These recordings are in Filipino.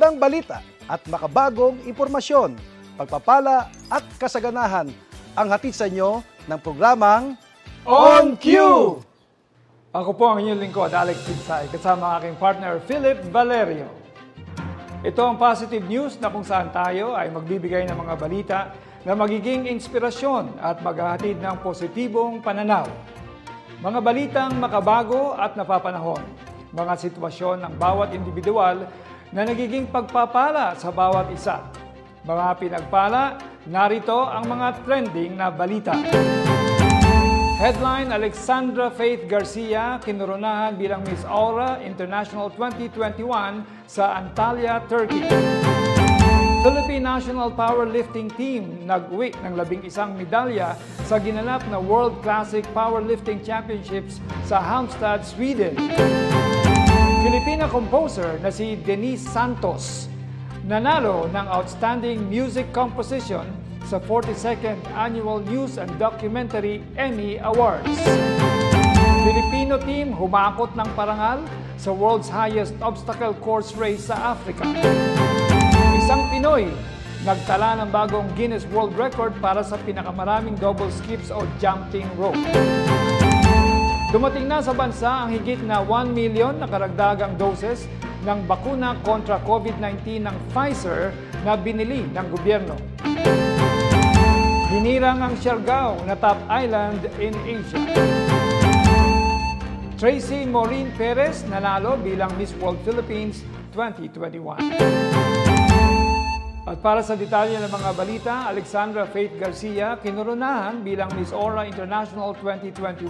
magandang balita at makabagong impormasyon, pagpapala at kasaganahan ang hatid sa inyo ng programang On Cue! Ako po ang inyong lingkod, Alex Pinsay, kasama ang aking partner, Philip Valerio. Ito ang positive news na kung saan tayo ay magbibigay ng mga balita na magiging inspirasyon at maghahatid ng positibong pananaw. Mga balitang makabago at napapanahon. Mga sitwasyon ng bawat individual na nagiging pagpapala sa bawat isa. Mga pinagpala, narito ang mga trending na balita. Headline, Alexandra Faith Garcia, kinoronahan bilang Miss Aura International 2021 sa Antalya, Turkey. Philippine National Powerlifting Team nag-uwi ng labing isang medalya sa ginanap na World Classic Powerlifting Championships sa Halmstad, Sweden. Filipina composer na si Denise Santos nanalo ng Outstanding Music Composition sa 42nd Annual News and Documentary Emmy Awards. Filipino team humakot ng parangal sa world's highest obstacle course race sa Africa. Isang Pinoy nagtala ng bagong Guinness World Record para sa pinakamaraming double skips o jumping rope. Dumating na sa bansa ang higit na 1 million na karagdagang doses ng bakuna kontra COVID-19 ng Pfizer na binili ng gobyerno. Hinirang ang Siargao na top island in Asia. Tracy Maureen Perez nanalo bilang Miss World Philippines 2021. At para sa detalye ng mga balita, Alexandra Faith Garcia kinoronahan bilang Miss Aura International 2021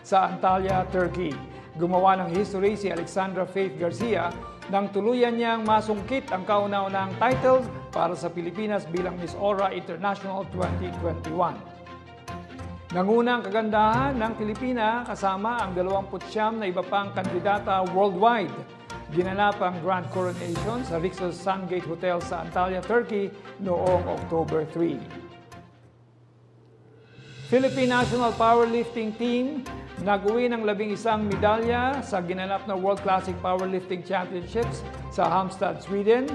sa Antalya, Turkey. Gumawa ng history si Alexandra Faith Garcia nang tuluyan niyang masungkit ang kauna-unahang title para sa Pilipinas bilang Miss Aura International 2021. Nanguna ang kagandahan ng Pilipina kasama ang 29 na iba pang kandidata worldwide. Ginanap ang Grand Coronation sa Rixos Sungate Hotel sa Antalya, Turkey noong October 3. Philippine National Powerlifting Team nag-uwi ng labing isang medalya sa ginanap na World Classic Powerlifting Championships sa Halmstad, Sweden.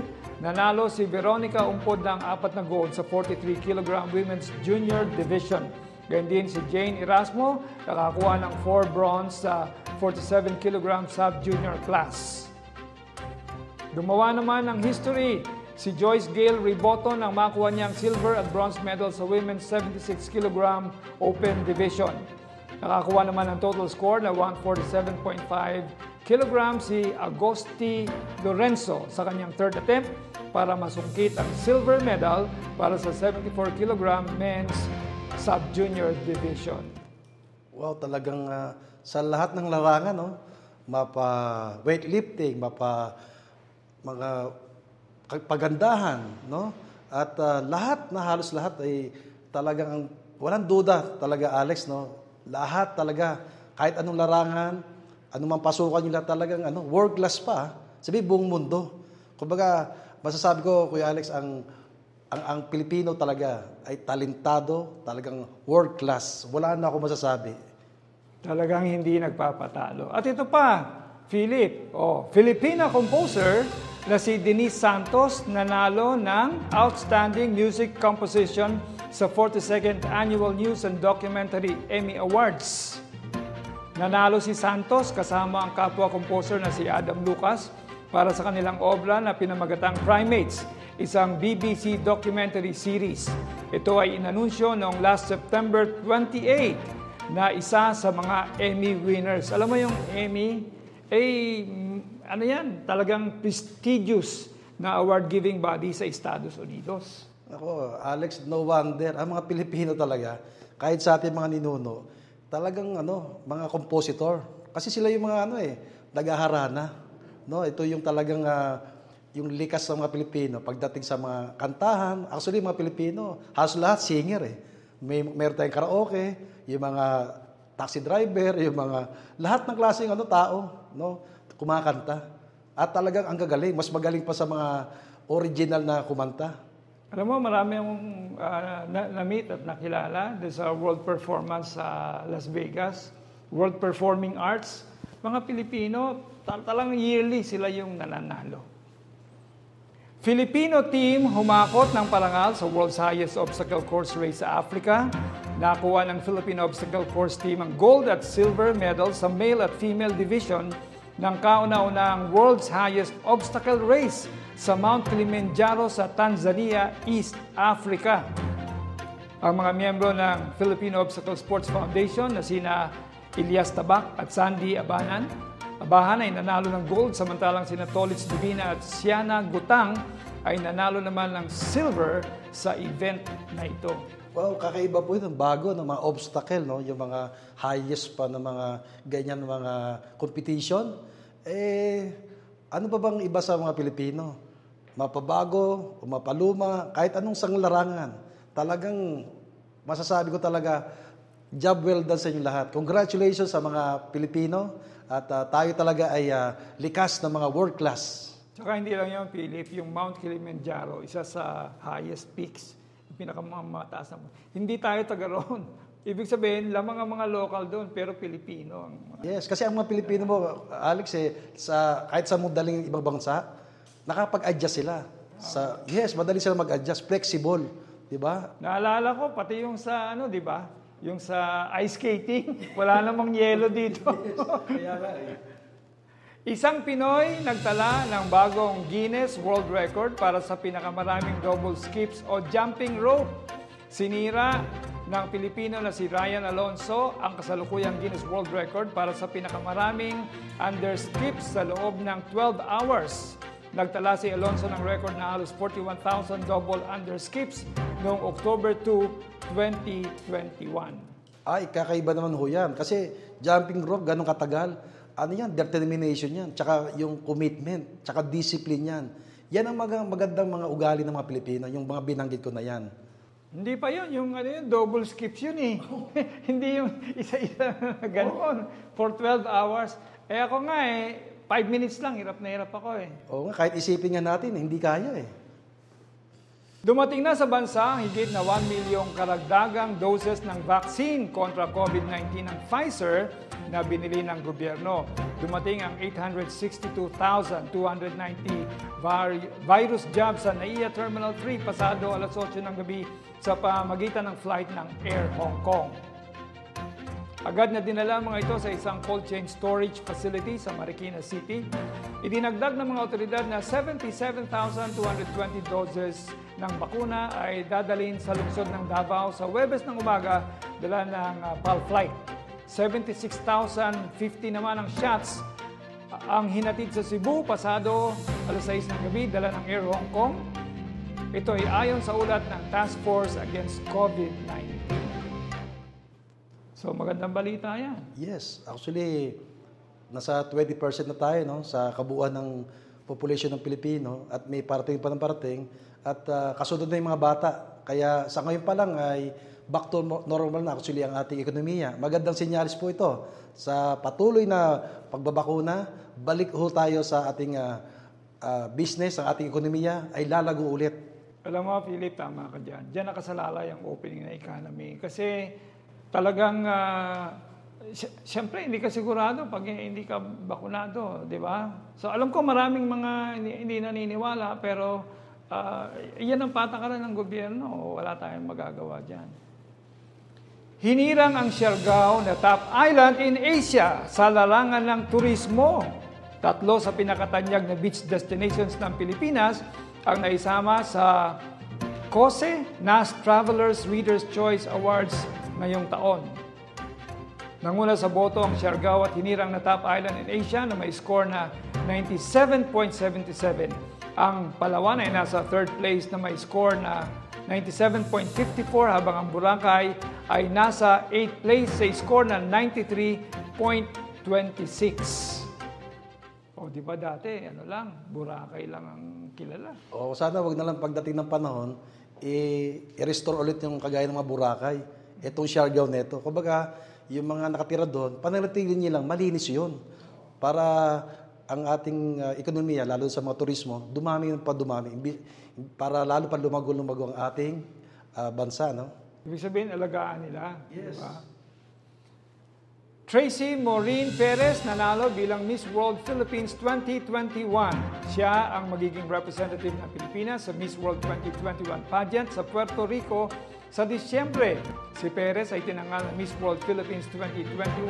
Nanalo si Veronica Umpod ng apat na gold sa 43 kg Women's Junior Division. Ganyan din si Jane Erasmo, nakakuha ng 4 bronze sa 47 kg sub-junior class. Gumawa naman ng history si Joyce Gale Riboto nang makuha niyang silver at bronze medal sa women's 76 kg open division. Nakakuha naman ng total score na 147.5 kg si Agosti Lorenzo sa kanyang third attempt para masungkit ang silver medal para sa 74 kg men's sub-junior division. Wow, talagang uh, sa lahat ng larangan, no? mapa weightlifting, mapa mga pagandahan, no? At uh, lahat na halos lahat ay talagang walang duda talaga Alex, no? Lahat talaga kahit anong larangan, anumang pasukan nila talagang ano, world class pa. Sabi buong mundo. Kumbaga, masasabi ko Kuya Alex ang ang, ang Pilipino talaga ay talentado, talagang world class. Wala na ako masasabi. Talagang hindi nagpapatalo. At ito pa, Philip, oh, Filipina composer na si Denise Santos nanalo ng Outstanding Music Composition sa 42nd Annual News and Documentary Emmy Awards. Nanalo si Santos kasama ang kapwa composer na si Adam Lucas para sa kanilang obra na pinamagatang Primates, isang BBC documentary series. Ito ay inanunsyo noong last September 28 na isa sa mga Emmy winners. Alam mo yung Emmy, eh, ano yan, talagang prestigious na award-giving body sa Estados Unidos. Ako, Alex, no wonder, ang mga Pilipino talaga, kahit sa ating mga ninuno, talagang ano, mga compositor. Kasi sila yung mga ano eh, nagaharana. No, ito yung talagang uh, yung likas ng mga Pilipino pagdating sa mga kantahan. Actually, mga Pilipino, halos lahat singer eh. May meron tayong karaoke, yung mga taxi driver, yung mga lahat ng klaseng ano tao, no, kumakanta. At talagang ang gagaling, mas magaling pa sa mga original na kumanta. Alam mo, marami akong uh, na-meet at nakilala sa World Performance sa Las Vegas, World Performing Arts. Mga Pilipino, tal talang yearly sila yung nananalo. Filipino team humakot ng parangal sa world's highest obstacle course race sa Africa. Nakuha ng Philippine Obstacle Course Team ang gold at silver medal sa male at female division ng kauna-unahang world's highest obstacle race sa Mount Kilimanjaro sa Tanzania, East Africa. Ang mga miyembro ng Philippine Obstacle Sports Foundation na sina Elias Tabak at Sandy Abanan Abahan ay nanalo ng gold samantalang sina Tolitz Divina at Siana Gutang ay nanalo naman ng silver sa event na ito. Wow, kakaiba po ito. Bago ng mga obstacle, no? yung mga highest pa ng mga ganyan mga competition. Eh, ano pa bang iba sa mga Pilipino? Mapabago, o mapaluma, kahit anong sanglarangan. Talagang, masasabi ko talaga, job well done sa inyo lahat. Congratulations sa mga Pilipino at ah, tayo talaga ay ah, likas ng mga world class. Tsaka hindi lang yun, Philip, yung Mount Kilimanjaro, isa sa highest peaks, pinakamataas na. Hindi tayo taga roon. Ibig sabihin, lamang ang mga local doon, pero Pilipino. Ang mga Yes, kasi ang mga Pilipino mo, Alex, eh, sa, kahit sa mudaling ibang bansa, nakapag-adjust sila. Sa, yes, madali sila mag-adjust, flexible. Di ba? Naalala ko, pati yung sa, ano, di ba? Yung sa ice skating, wala namang yelo dito. Kaya nga eh. Isang Pinoy nagtala ng bagong Guinness World Record para sa pinakamaraming double skips o jumping rope. Sinira ng Pilipino na si Ryan Alonso ang kasalukuyang Guinness World Record para sa pinakamaraming under skips sa loob ng 12 hours. Nagtala si Alonso ng record na halos 41,000 double under skips noong October 2, 2021. Ay, kakaiba naman ho yan. Kasi jumping rope, ganun katagal. Ano yan? Determination yan. Tsaka yung commitment. Tsaka discipline yan. Yan ang mag- magandang mga ugali ng mga Pilipino. Yung mga binanggit ko na yan. Hindi pa yun, yung ano yun, double skips yun eh. Hindi yung isa-isa na gano'n for 12 hours. Eh ako nga eh, 5 minutes lang, hirap na hirap ako eh. Oo nga, kahit isipin nga natin, hindi kaya eh. Dumating na sa bansa ang higit na 1 milyong karagdagang doses ng vaccine kontra COVID-19 ng Pfizer na binili ng gobyerno. Dumating ang 862,290 var- virus jabs sa NAIA Terminal 3 pasado alas 8 ng gabi sa pamagitan ng flight ng Air Hong Kong. Agad na dinala mga ito sa isang cold chain storage facility sa Marikina City. Idinagdag ng mga otoridad na 77,220 doses ng bakuna ay dadalhin sa lungsod ng Davao sa Webes ng umaga dala ng uh, PAL flight. 76,050 naman ang shots uh, ang hinatid sa Cebu pasado alas 6 ng gabi dala ng Air Hong Kong. Ito ay ayon sa ulat ng Task Force Against COVID-19. So magandang balita yan. Yes, actually, nasa 20% na tayo no, sa kabuuan ng population ng Pilipino at may parating pa ng parating at ah, kasunod na yung mga bata. Kaya sa ngayon pa lang ay back to normal na actually ang ating ekonomiya. Magandang sinyalis po ito sa patuloy na pagbabakuna. Balik ho tayo sa ating ah, ah, business, ang ating ekonomiya ay lalago ulit. Alam mo, Philip, tama ka dyan. Diyan nakasalalay ang opening na economy. Kasi talagang, uh, sy- siyempre, hindi ka sigurado pag hindi ka bakunado, di ba? So, alam ko maraming mga hindi, hindi naniniwala, pero uh, yan ang patakaran ng gobyerno. Wala tayong magagawa dyan. Hinirang ang Siargao na top island in Asia sa larangan ng turismo. Tatlo sa pinakatanyag na beach destinations ng Pilipinas ang naisama sa COSE NAS Travelers Reader's Choice Awards ngayong taon. Nanguna sa boto ang Siargao at hinirang na top island in Asia na may score na 97.77. Ang Palawan ay nasa third place na may score na 97.54 habang ang Boracay ay nasa 8th place sa score na 93.26. O di ba dati, ano lang, Boracay lang ang kilala. O sana wag na lang pagdating ng panahon, i-restore ulit yung kagaya ng mga Boracay. Itong Siargao neto. Kumbaga, yung mga nakatira doon, pananatili nilang malinis yun. Para ang ating uh, ekonomiya, lalo sa mga turismo, dumami ng pa dumami. Imbi- Para lalo pa lumago-lumago ang ating uh, bansa. No? Ibig sabihin, alagaan nila. Yes. ba? Tracy Maureen Perez nanalo bilang Miss World Philippines 2021. Siya ang magiging representative ng Pilipinas sa Miss World 2021 pageant sa Puerto Rico sa Disyembre. Si Perez ay tinangal na Miss World Philippines 2021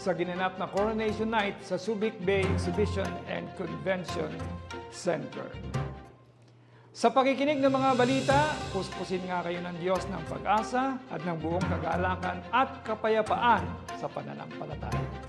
sa ginanap na Coronation Night sa Subic Bay Exhibition and Convention Center. Sa pakikinig ng mga balita, puspusin nga kayo ng Diyos ng pag-asa at ng buong kagalakan at kapayapaan sa pananampalataya.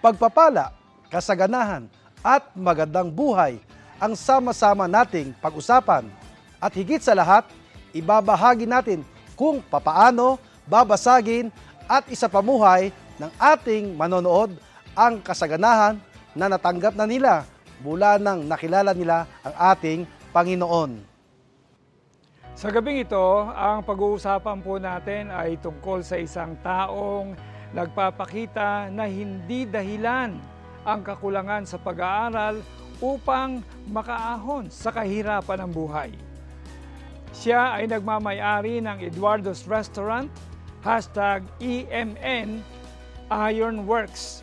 Pagpapala, kasaganahan, at magandang buhay ang sama-sama nating pag-usapan. At higit sa lahat, ibabahagi natin kung papaano babasagin at isapamuhay ng ating manonood ang kasaganahan na natanggap na nila mula nang nakilala nila ang ating Panginoon. Sa gabing ito, ang pag-uusapan po natin ay tungkol sa isang taong nagpapakita na hindi dahilan ang kakulangan sa pag-aaral upang makaahon sa kahirapan ng buhay. Siya ay nagmamayari ng Eduardo's Restaurant, hashtag EMN Ironworks.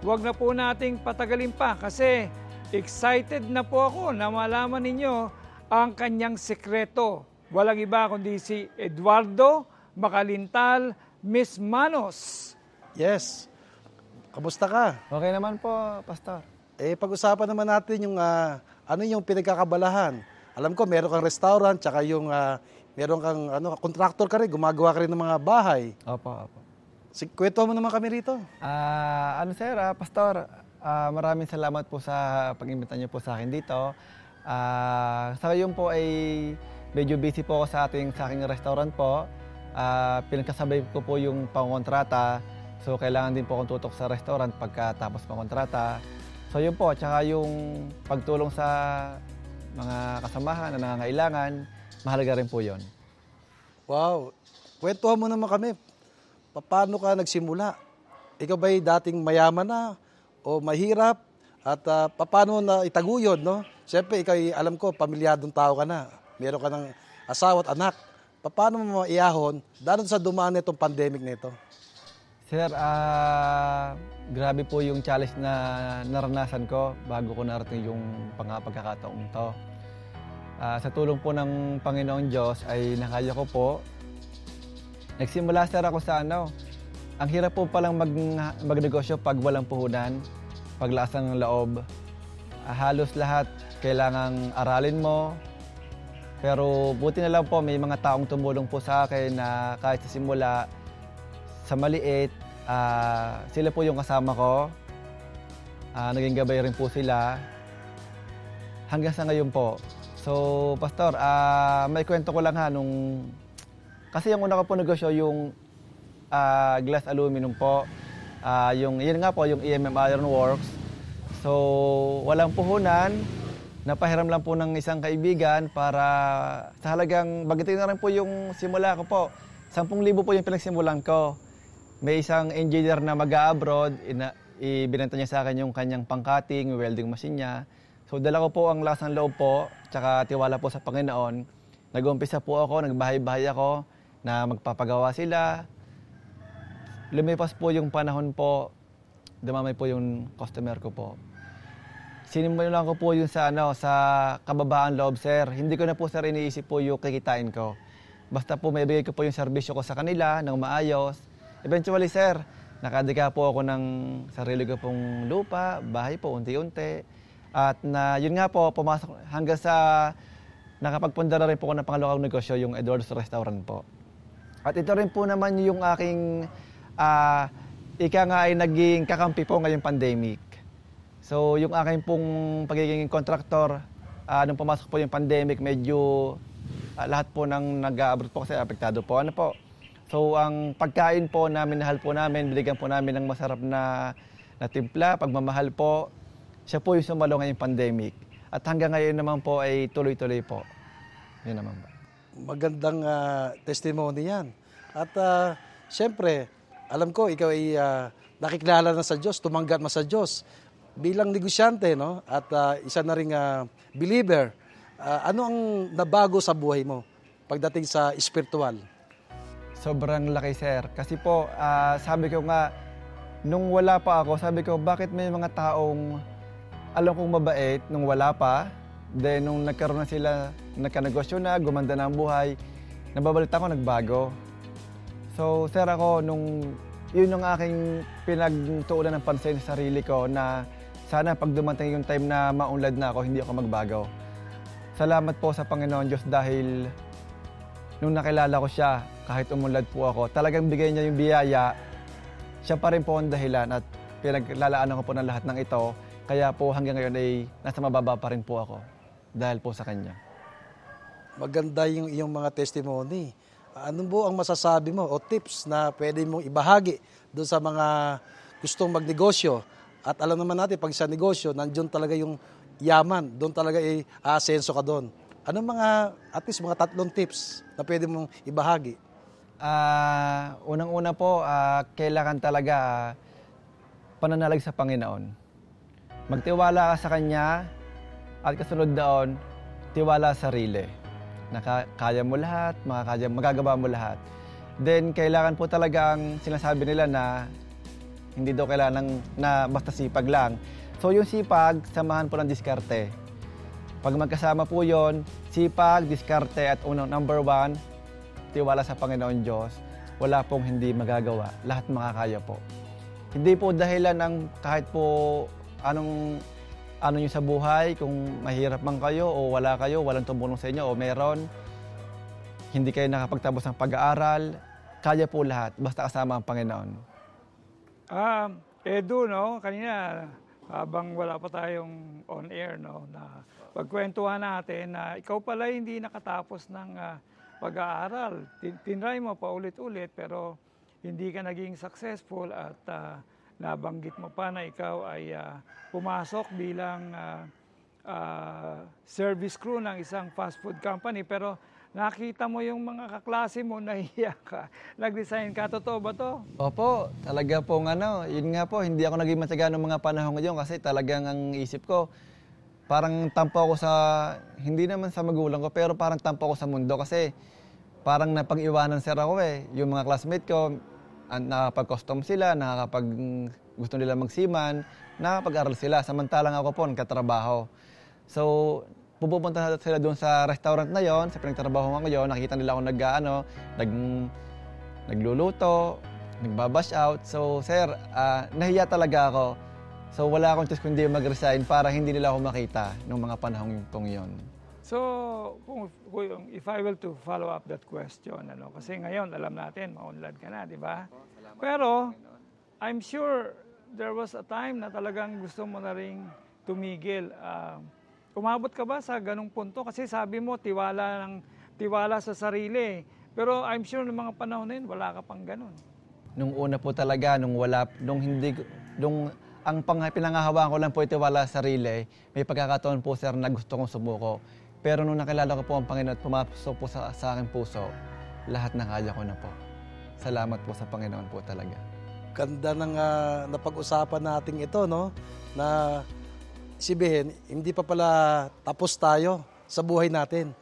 Huwag na po nating patagalin pa kasi excited na po ako na malaman ninyo ang kanyang sekreto. Walang iba kundi si Eduardo Makalintal Miss Manos. Yes. Kamusta ka? Okay naman po, Pastor. Eh, pag-usapan naman natin yung ah, ano yung pinagkakabalahan. Alam ko, meron kang restaurant, tsaka yung ah, meron kang ano, contractor ka rin, gumagawa ka rin ng mga bahay. Opo, opo. Sige, kwento mo naman kami rito. Ah, ano sir, ah, Pastor, ah, maraming salamat po sa pag-imbita niyo po sa akin dito. Ah, sa ngayon po ay medyo busy po ako sa ating sa aking restaurant po. Ah, pinagkasabay ko po yung pangontrata. So kailangan din po akong tutok sa restaurant pagkatapos pangontrata. So yun po, tsaka yung pagtulong sa mga kasamahan na nangangailangan, mahalaga rin po yon. Wow. Kwentuhan mo naman kami. Paano ka nagsimula? Ikaw ba'y dating mayaman na o mahirap? At ah, paano na itaguyod, no? Siyempre, ikaw, alam ko, pamilyadong tao ka na. Meron ka ng asawa at anak. Paano mo maiyahon dahil sa dumaan nitong pandemic nito? Sir, ah grabe po yung challenge na naranasan ko bago ko narating yung pangapagkakataong to. Ah, sa tulong po ng Panginoong Diyos ay nakaya ko po. Nagsimula sir ako sa ano, ang hirap po palang mag, magnegosyo pag walang puhunan, paglasang ng loob. Ah, halos lahat kailangang aralin mo, pero buti na lang po may mga taong tumulong po sa akin na kahit sa simula, sa maliit, ah, sila po yung kasama ko. Ah, naging gabay rin po sila. Hanggang sa ngayon po. So, Pastor, ah, may kwento ko lang ha nung... Kasi yung una ko po negosyo, yung ah, glass aluminum po. Ah, yung, yun nga po, yung EMM Iron Works. So, walang puhunan. Napahiram lang po ng isang kaibigan para sa halagang, bagitin na rin po yung simula ko po. 10,000 po yung pinagsimulan ko. May isang engineer na mag-abroad, ibinenta niya sa akin yung kanyang pangcutting, welding machine niya. So dala ko po ang lasang loob po, tsaka tiwala po sa Panginoon. Nag-umpisa po ako, nagbahay-bahay ako na magpapagawa sila. Lumipas po yung panahon po, dumamay po yung customer ko po. Sinimulan ko po yun sa, ano, sa kababaan loob, sir. Hindi ko na po, sir, iniisip po yung kikitain ko. Basta po may bigay ko po yung serbisyo ko sa kanila ng maayos. Eventually, sir, nakadika po ako ng sarili ko pong lupa, bahay po, unti-unti. At na, yun nga po, pumasok hanggang sa nakapagpunda na rin po ako ng pangalawang negosyo, yung Edward's Restaurant po. At ito rin po naman yung aking, ah, ika nga ay naging kakampi po ngayong pandemic. So yung aking pong pagiging kontraktor, ah, nung pumasok po yung pandemic, medyo ah, lahat po ng nag-abroad po kasi apektado po. Ano po? So ang pagkain po namin, nahal po namin, binigyan po namin ng masarap na, na timpla, pagmamahal po. Siya po yung sumalo ngayong pandemic. At hanggang ngayon naman po ay tuloy-tuloy po. Yun naman po. Magandang ah, testimony yan. At ah, siyempre, alam ko, ikaw ay ah, nakikilala na sa Diyos, tumanggap na sa Diyos. Bilang negosyante no at ah, isa na ring ah, believer, ah, ano ang nabago sa buhay mo pagdating sa spiritual? Sobrang laki, sir. Kasi po, ah, sabi ko nga, nung wala pa ako, sabi ko, bakit may mga taong alam kong mabait nung wala pa, then nung nagkaroon na sila, nagkanegosyo na, gumanda na ang buhay, nababalita ko, nagbago. So, sir, ako, nung yun yung aking pinagtuunan ng pansin sa sarili ko na sana pag dumating yung time na maunlad na ako, hindi ako magbago. Salamat po sa Panginoon Diyos dahil nung nakilala ko siya, kahit umunlad po ako, talagang bigay niya yung biyaya. Siya pa rin po ang dahilan at pinaglalaanan ko po ng lahat ng ito. Kaya po hanggang ngayon ay nasa mababa pa rin po ako dahil po sa kanya. Maganda yung iyong mga testimony. Ano po ang masasabi mo o tips na pwede mong ibahagi doon sa mga gustong magnegosyo? At alam naman natin, pag sa negosyo, nandiyon talaga yung yaman. Doon talaga ay aasenso ka doon. Ano mga, at least mga tatlong tips na pwede mong ibahagi? Ah, unang-una po, ah, kailangan talaga ah, pananalig sa Panginoon. Magtiwala ka sa Kanya at kasunod doon, tiwala sa sarili. Naka, kaya mo lahat, makakaya, magagawa mo lahat. Then, kailangan po talagang sinasabi nila na hindi daw kailangan ng- na basta sipag lang. So, yung sipag, samahan po ng diskarte. Pag magkasama po yon, sipag, diskarte at unang number one, tiwala sa Panginoon Diyos, wala pong hindi magagawa. Lahat makakaya po. Hindi po dahilan ng kahit po anong ano nyo sa buhay, kung mahirap man kayo o wala kayo, walang tumulong sa inyo o meron, hindi kayo nakapagtapos ng pag-aaral, kaya po lahat, basta kasama ang Panginoon. Ah, Edu, no, kanina habang wala pa tayong on air, no, na pagkwentuhan natin na ikaw pala hindi nakatapos ng ah, pag-aaral. Tin- Tinry mo pa ulit-ulit pero hindi ka naging successful at ah, nabanggit mo pa na ikaw ay ah, pumasok bilang ah, ah, service crew ng isang fast food company pero nakita mo yung mga kaklase mo, nahiya ka, nag-resign ka. Totoo ba to? Opo, talaga po ano, yun nga po, hindi ako naging matyaga ng mga panahon ngayon kasi talagang ang isip ko, parang tampo ako sa, hindi naman sa magulang ko, pero parang tampo ako sa mundo kasi parang napag-iwanan sir ako eh. Yung mga classmate ko, nakakapag-custom sila, nakakapag, gusto nila magsiman, nakakapag-aral sila, samantalang ako po, nagkatrabaho. So, pupunta sila doon sa restaurant na yon, sa pinagtrabaho ko ngayon, nakikita nila ako nag, ano, nag, nagluluto, nagbabash out. So, sir, ah, nahiya talaga ako. So, wala akong choice kundi mag-resign para hindi nila ako makita nung mga panahong pong yon. So, kung, kung if I will to follow up that question, ano, kasi ngayon alam natin, maunlad ka na, di ba? Pero, I'm sure there was a time na talagang gusto mo na ring tumigil. Ah, umabot ka ba sa ganong punto? Kasi sabi mo, tiwala, ng, tiwala sa sarili. Pero I'm sure ng mga panahon na yun, wala ka pang ganon. Nung una po talaga, nung wala, nung hindi, nung ang pang, pinangahawaan ko lang po ito wala sa sarili, may pagkakataon po sir na gusto kong sumuko. Pero nung nakilala ko po ang Panginoon at pumasok po sa, sa aking puso, lahat na kaya ko na po. Salamat po sa Panginoon po talaga. Ganda ng ah, napag-usapan natin ito, no? Na sibihin, hindi pa pala tapos tayo sa buhay natin.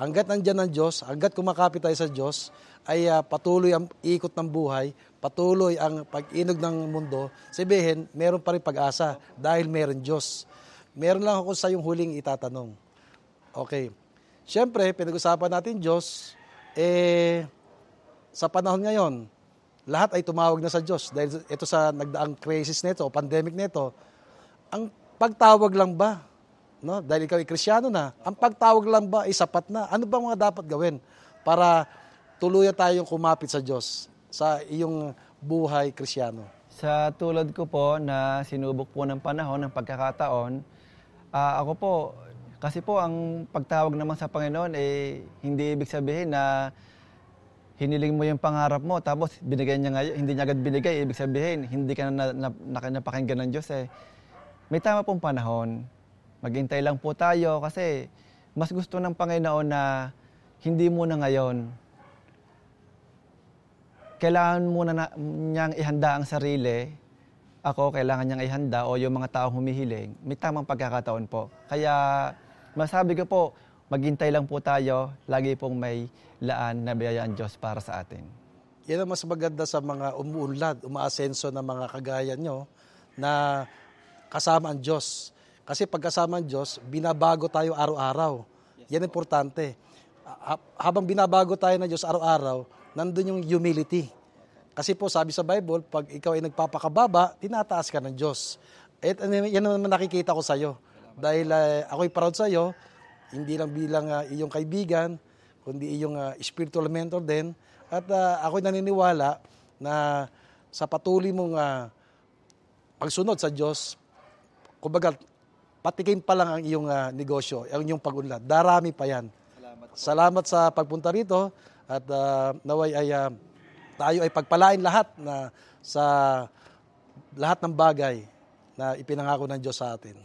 Hanggat nandyan ang Diyos, hanggat kumakapit tayo sa Diyos, ay ah, patuloy ang ikot ng buhay, patuloy ang pag-inog ng mundo. Sabihin, meron pa rin pag-asa dahil meron Diyos. Meron lang ako sa yung huling itatanong. Okay. Siyempre, pinag-usapan natin Diyos, eh, sa panahon ngayon, lahat ay tumawag na sa Diyos dahil ito sa nagdaang crisis nito pandemic nito. Ang pagtawag lang ba, no? Dahil ikaw ay Krisyano na, ang pagtawag lang ba ay sapat na? Ano ba mga dapat gawin para tuluyan tayong kumapit sa Diyos sa iyong buhay Krisyano? Sa tulad ko po na sinubok po ng panahon, ng pagkakataon, ah, ako po, kasi po ang pagtawag naman sa Panginoon, eh, hindi ibig sabihin na hiniling mo yung pangarap mo, tapos binigay niya ngayon, hindi niya agad binigay, ibig sabihin, hindi ka na, na, na, napakinggan ng Diyos eh. May tama pong panahon, maghintay lang po tayo kasi mas gusto ng Panginoon na hindi muna ngayon, kailangan muna na, niyang ihanda ang sarili. Ako kailangan niyang ihanda o yung mga taong humihiling, may tamang pagkakataon po. Kaya masabi ko po, maghintay lang po tayo, lagi pong may laan na biyaya ang Diyos para sa atin. Yan ang mas maganda sa mga umuunlad, umaasenso na mga kagaya nyo na kasama ang Diyos. Kasi pag kasama ang Diyos, binabago tayo araw-araw. Yan importante. Ha- Habang binabago tayo ng Diyos araw-araw, nandun yung humility. Kasi po sabi sa Bible, pag ikaw ay nagpapakababa, tinataas ka ng Diyos. At ano, yan naman nakikita ko sa'yo. Dahil uh, ako'y proud sa'yo, hindi lang bilang ah, iyong kaibigan, kundi iyong ah, spiritual mentor din. At ah, ako'y naniniwala na sa patuloy mong ah, pagsunod sa Diyos, kumbaga, patikim pa lang ang iyong ah, negosyo, ang iyong pag-unlad. Darami pa yan. Salamat sa pagpunta rito at ah, naway ay ah, tayo ay pagpalain lahat na sa lahat ng bagay na ipinangako ng Diyos sa atin.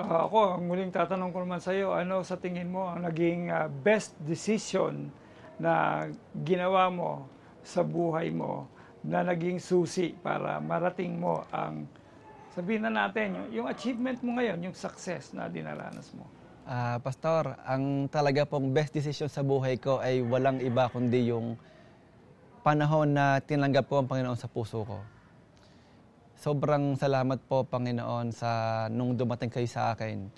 Ah, ako, ang muling tatanong ko naman sa iyo, ano sa tingin mo ang naging ah, best decision na ginawa mo sa buhay mo na naging susi para marating mo ang sabihin na natin yung, yung achievement mo ngayon, yung success na dinaranas mo. Ah, Pastor, ang talaga pong best decision sa buhay ko ay walang iba kundi yung panahon na tinanggap ko ang Panginoon sa puso ko. Sobrang salamat po, Panginoon, sa nung dumating kayo sa akin.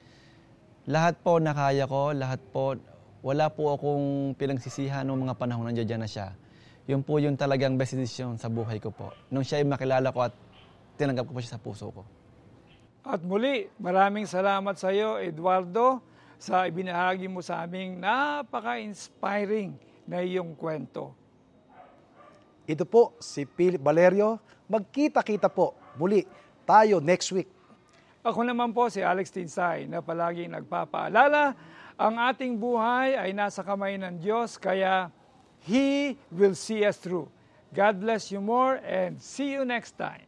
Lahat po nakaya ko, lahat po, wala po akong pinagsisihan ng mga panahon nandiyan na siya. Yun po yung talagang best decision sa buhay ko po. Nung siya ay makilala ko at tinanggap ko po siya sa puso ko. At muli, maraming salamat sa iyo, Eduardo, sa ibinahagi mo sa aming napaka-inspiring na iyong kwento. Ito po si Philip Valerio. Magkita-kita po muli tayo next week. Ako naman po si Alex Tinsay na palaging nagpapaalala, ang ating buhay ay nasa kamay ng Diyos kaya He will see us through. God bless you more and see you next time.